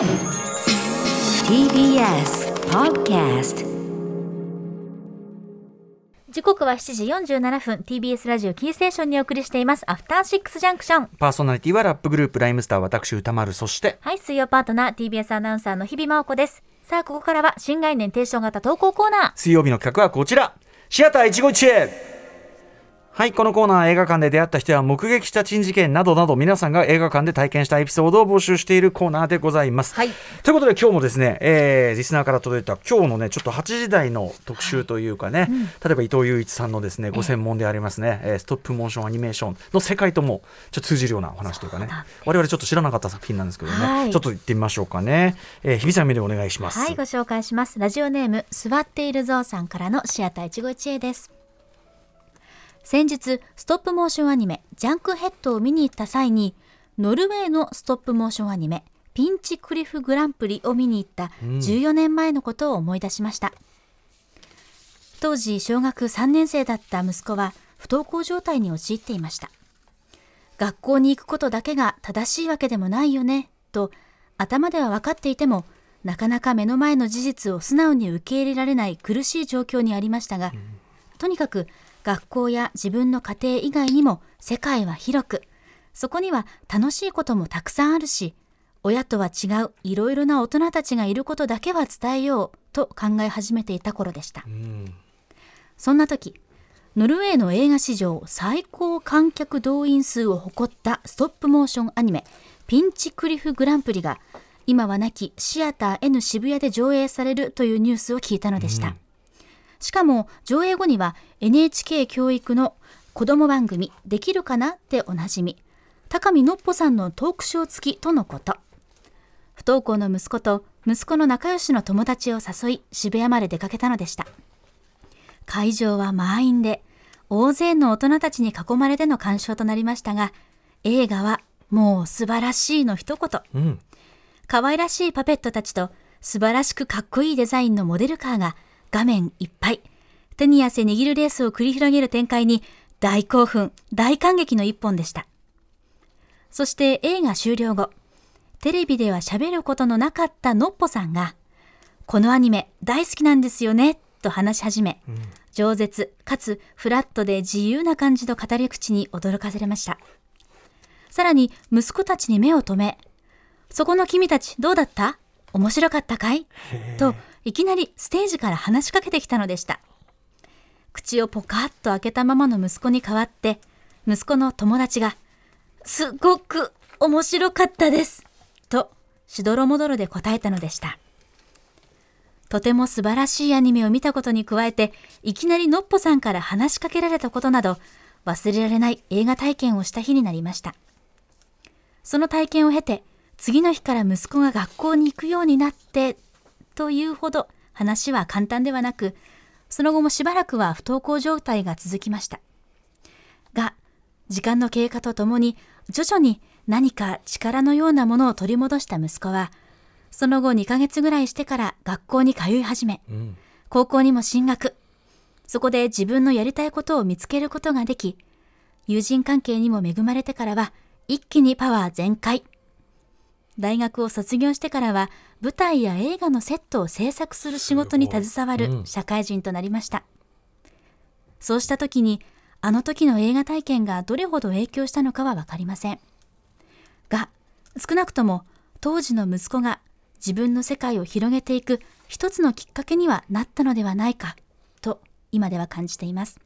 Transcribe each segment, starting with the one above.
TBS Podcast 時刻は7時47分。TBS ラジオキーステーションにお送りしています。アフターシックスジャンクションパーソナリティはラップグループライムスター私歌丸。そしてはい水曜パートナー。TBS アナウンサーの日々真央子です。さあここからは新概念提唱型投稿コーナー。水曜日の企画はこちら。シアター一期一会はいこのコーナーは映画館で出会った人や目撃した珍事件などなど皆さんが映画館で体験したエピソードを募集しているコーナーでございます、はい。ということで今日もですね、えーリスナーから届いた今日のねちょっと8時台の特集というかね、例えば伊藤雄一さんのですねご専門でありますね、えーストップモーションアニメーションの世界ともちょっと通じるようなお話というかね。我々ちょっと知らなかった作品なんですけどね、はい。ちょっと行ってみましょうかね、えー、日比さん目でお願いします、はいご紹介します。ラジオネーム座っているゾウさんからのシアター一期一会です先日ストップモーションアニメジャンクヘッドを見に行った際にノルウェーのストップモーションアニメピンチクリフグランプリを見に行った14年前のことを思い出しました、当時小学3年生だった息子は不登校状態に陥っていました。学校に行くことだけが正しいわけでもないよねと頭では分かっていてもなかなか目の前の事実を素直に受け入れられない苦しい状況にありましたが、とにかく学校や自分の家庭以外にも世界は広くそこには楽しいこともたくさんあるし親とは違ういろいろな大人たちがいることだけは伝えようと考え始めていた頃でした、そんな時ノルウェーの映画史上最高観客動員数を誇ったストップモーションアニメピンチクリフグランプリが今はなきシアター N 渋谷で上映されるというニュースを聞いたのでした、しかも上映後には NHK 教育の子供番組「できるかな?」でおなじみ。高見のっぽさんのトークショー付きとのこと。不登校の息子と息子の仲良しの友達を誘い渋谷まで出かけたのでした。会場は満員で大勢の大人たちに囲まれての鑑賞となりましたが映画はもう素晴らしいの一言。うん。可愛らしいパペットたちと素晴らしくかっこいいデザインのモデルカーが画面いっぱい。手に汗握るレースを繰り広げる展開に大興奮大感激の一本でした。そして映画終了後テレビでは喋ることのなかったのっぽさんがこのアニメ大好きなんですよねと話し始め、饒舌かつフラットで自由な感じの語り口に驚かされました。さらに息子たちに目を留めそこの君たちどうだった？面白かったかい？といきなりステージから話しかけてきたのでした。口をポカッと開けたままの息子に代わって息子の友達が「すごく面白かったです」としどろもどろで答えたのでした。とても素晴らしいアニメを見たことに加えていきなりのっぽさんから話しかけられたことなど忘れられない映画体験をした日になりました。その体験を経て次の日から息子が学校に行くようになってというほど話は簡単ではなくその後もしばらくは不登校状態が続きました。が時間の経過とともに徐々に何か力のようなものを取り戻した息子はその後2ヶ月ぐらいしてから学校に通い始めうん。高校にも進学。そこで自分のやりたいことを見つけることができ友人関係にも恵まれてからは一気にパワー全開大学を卒業してからは舞台や映画のセットを制作する仕事に携わる社会人となりました、そうした時にあの時の映画体験がどれほど影響したのかは分かりません。が少なくとも当時の息子が自分の世界を広げていく一つのきっかけにはなったのではないかと今では感じています。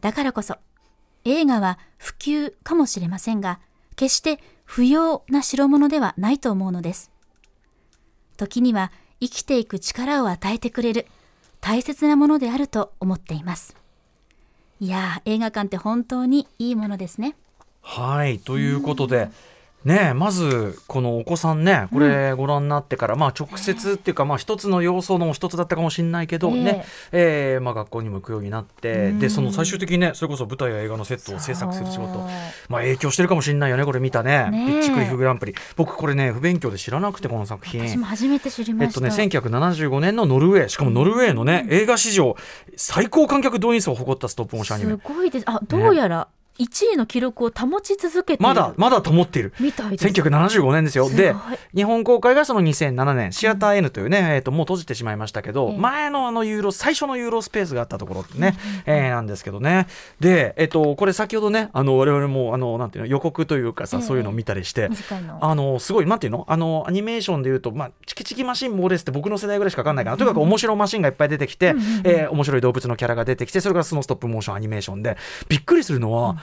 だからこそ映画は普及かもしれませんが決して不要な代物ではないと思うのです。時には生きていく力を与えてくれる大切なものであると思っています。いやー映画館って本当にいいものですね。はいということで、ねえまずこのお子さんねこれご覧になってから、まあ直接っていうか、まあ一つの要素の一つだったかもしれないけど、ええ。ねえーまあ、学校にも行くようになって、でその最終的にねそれこそ舞台や映画のセットを制作する仕事まあ影響してるかもしれないよねこれ見たね。ねえ。ピッチクリフグランプリ。僕これね不勉強で知らなくてこの作品。私も初めて知りました、えっとね、1975年のノルウェーしかもノルウェーのね、映画史上最高観客動員数を誇ったストップモーションアニメ。すごいです。あどうやら1位の記録を保ち続けてまだまだ保っている。みたいです。1975年ですよ。で日本公開がその2007年シアター N というね、えー、ともう閉じてしまいましたけど、ええ。前のあのユーロ最初のユーロスペースがあったところってね、えーなんですけどね。で、えっとこれ先ほどねあの我々もあのなんていうの予告というかさ、ええ。そういうのを見たりして。あのすごいなんていうのあのアニメーションでいうと、まあ、チキチキマシンモーレスって僕の世代ぐらいしか分かんないかな、とにかく面白いマシンがいっぱい出てきて、うんうんうん。えー面白い動物のキャラが出てきてそれからそのストップモーションアニメーションでびっくりするのは、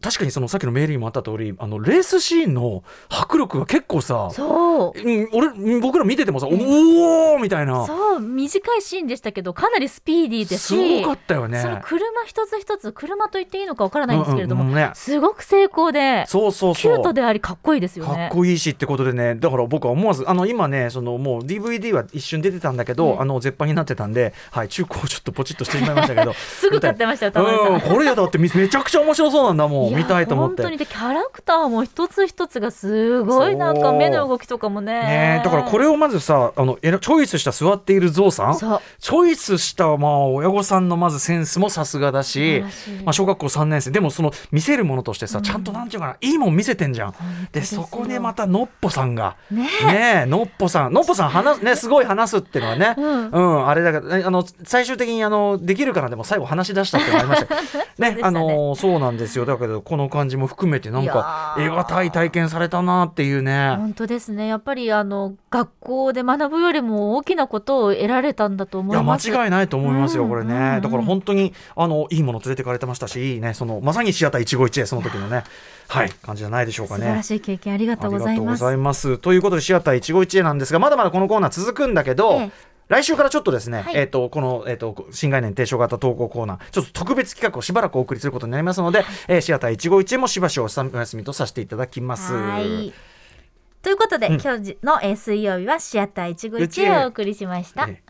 確かにそのさっきのメールにもあった通りあのレースシーンの迫力が結構さそう。うん俺うん僕ら見ててもさ、おおみたいな。そう短いシーンでしたけどかなりスピーディーですすしごかったよね。その車一つ一つ車と言っていいのかわからないんですけれども、うんうんうんね。すごく精巧でそうそうキそう。ュートでありかっこいいですよかねっこいいしってことでねだから僕は思わずあの今ねそのもう DVD は一瞬出てたんだけど、ええあの絶版になってたんで、はい、中古をちょっとポチッとしてしまいましたけど。すぐ買ってましたようん、これだってめめちゃくちゃ面白そうなんだもんや見たいと思って。本当にでキャラクターも一つ一つがすごいなんか目の動きとかもね。ねだからこれをまずさあのチョイスした座っているゾウさん。チョイスしたまあ親御さんのまずセンスもさすがだしまあ、小学校3年生。でもその見せるものとしてさ、ちゃんとなんていうかないいもん見せてんじゃん。当でそこでまたのっぽさんが。ねねえのっぽさん。のっぽさん話すねすごい話すっていうのはね、うん。うん、あれだからねあの最終的にあのできるかな？でも最後話し出したっていうのがありました。よね。ねあのそうなんですよ。だけどこの感じも含めてなんいかやー。得難い体験されたなっていうね。本当ですね。やっぱりあの学校で学ぶよりも大きなことを得られたんだと思いや間います違いないと思いますよ、うんこれね、うんうん。だから本当にあのいいもの連れてかれてましたしいいねそのまさにシアター一期一会その時のね はい感じじゃないでしょうかね。素晴ら。しい経験ありがとうございます。ということでシアター一期一会なんですがまだまだこのコーナー続くんだけど、ええ来週からちょっとですね、はい。えっ、とこのえっ、と新概念提唱型投稿コーナーちょっと特別企画をしばらくお送りすることになりますので、えーシアター一期一会もしばしお休みとさせていただきます。はい。ということで、うん。今日の、えー水曜日はシアター一期一会をお送りしました。え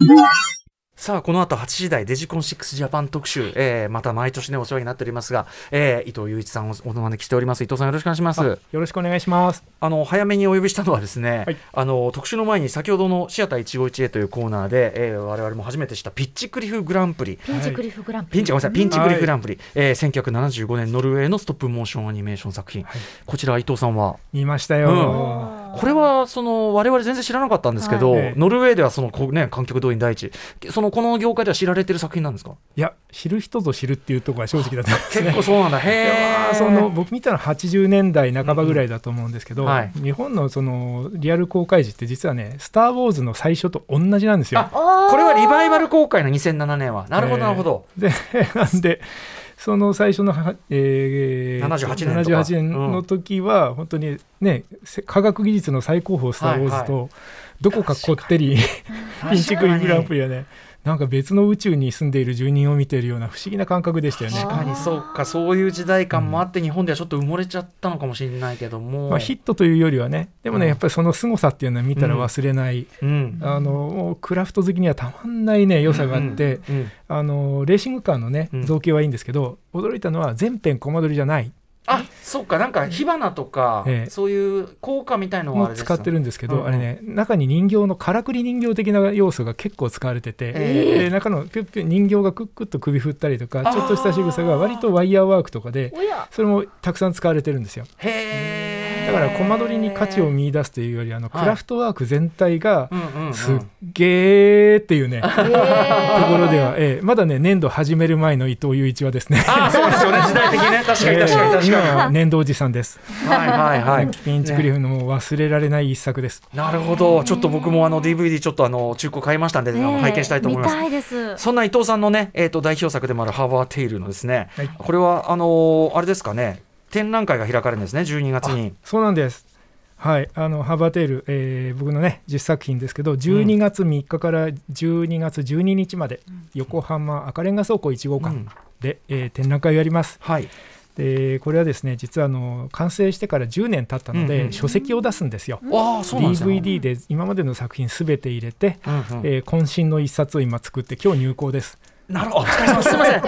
えさあこの後8時台デジコン6ジャパン特集、えーまた毎年ねお世話になっておりますが、えー伊藤雄一さんをお招きしております。伊藤さんよろしくお願いします。よろしくお願いします。あの早めにお呼びしたのはですね、はい。あの特集の前に先ほどのシアター一期一会というコーナーで、えー我々も初めてしたピッチクリフグランプリ。ピンチクリフグランプリ。ピンチごめんなさいピンチクリフグランプリ、えー1975年ノルウェーのストップモーションアニメーション作品、はい。こちら伊藤さんは？見ましたよ。うんこれはその我々全然知らなかったんですけど、はい。ノルウェーではそのこうね観客動員第一。そのこの業界では知られてる作品なんですか？いや、知る人ぞ知るっていうところが正直だったね。結構そうなんだ。へえーその僕見たのは80年代半ばぐらいだと思うんですけど、うんはい。日本のそのリアル公開時って実はね「スター・ウォーズ」の最初と同じなんですよ。あこれはリバイバル公開の2007年は。なるほどなるほど、でなんでその最初のは、えー、78年とか。78年の時は本当にねせ科学技術の最高峰「スター・ウォーズ」と、はどこかこってり ピンチクリグランプリはねなんか別の宇宙に住んでいる住人を見ているような不思議な感覚でしたよね。確かにそうかそういう時代感もあって日本ではちょっと埋もれちゃったのかもしれないけども、まあ、ヒットというよりはね。でもね、うん。やっぱりその凄さっていうのは見たら忘れない、うん。あのクラフト好きにはたまんないね良さがあって、あのレーシングカーのねうん。造形はいいんですけど、驚いたのは全編コマ撮りじゃないあそうかなんか火花とか、ええ。そういう効果みたいのはあれですも使ってるんですけど、うんうん。あれね中に人形のからくり人形的な要素が結構使われてて、ええ。で中のピュッピュ人形がクックッと首振ったりとかちょっとした仕草が割とワイヤーワークとかでそれもたくさん使われてるんですよ。へえだからコマ撮りに価値を見出すというよりあのはい。クラフトワーク全体がすっげーっていうね、とえころでは、ええ。まだね年度始める前の伊藤雄一はですね。あそうですよね。時代的にね。確かに確かにええ。確今かは年度おじさんです、にはいはいはい。ピンチクリフのもう忘れられない一作です、なるほど。ちょっと僕もあの DVD ちょっとあの中古買いましたんで、あのえ。拝見したいと思います。見たいです。そんな伊藤さんのね、えー、と代表作でもあるハーバーテイルのですね、はい。これはあのーあれですかね展覧会が開かれるんですね12月に。そうなんです。はい、あのハーバーテール、えー僕のね10作品ですけど12月3日から12月12日まで、横浜赤レンガ倉庫1号館うん。で、えー展覧会をやります。はい。でこれはですね実はあの完成してから10年経ったので、うんうん書籍を出すんですよ、うなんですね。DVD で今までの作品すべて入れて、うんうん。えー渾身の一冊を今作って今日入稿ですなるほど。お疲れ様です。すみません。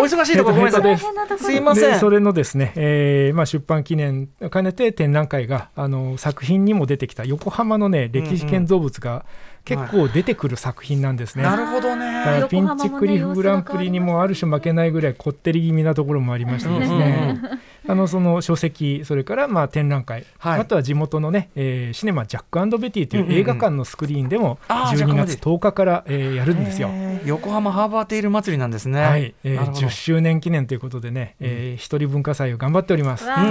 お忙しいところごめんなさい。えっとす。いません。でそれのですね、えーまあ、出版記念を兼ねて展覧会があの作品にも出てきた横浜のね歴史建造物が結構出てくる作品なんですね。なるほどね。らピンチクリフグランプリにもある種負けないぐらいこってり気味なところもありましてですね、あのその書籍それからまあ展覧会、はい。あとは地元のね、えーシネマジャックベティという映画館のスクリーンでもあージャッ12クベティ月10日から、えーやるんですよ。横浜ハーバーテイル祭りなんですね。はい、えー、なるほど。10周年記念ということでね、えー一人文化祭を頑張っております。わうん、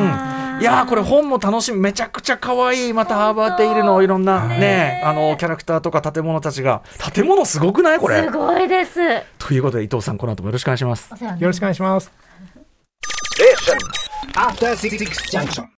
ーいやーこれ本も楽しみ。めちゃくちゃ可愛いまたハーバーテイルのいろんなねあのキャラクターとか建物たちが。建物すごくない？これ。すごいです。ということで伊藤さんこの後もよろしくお願いします。よろしくお願いします。After Six Junction.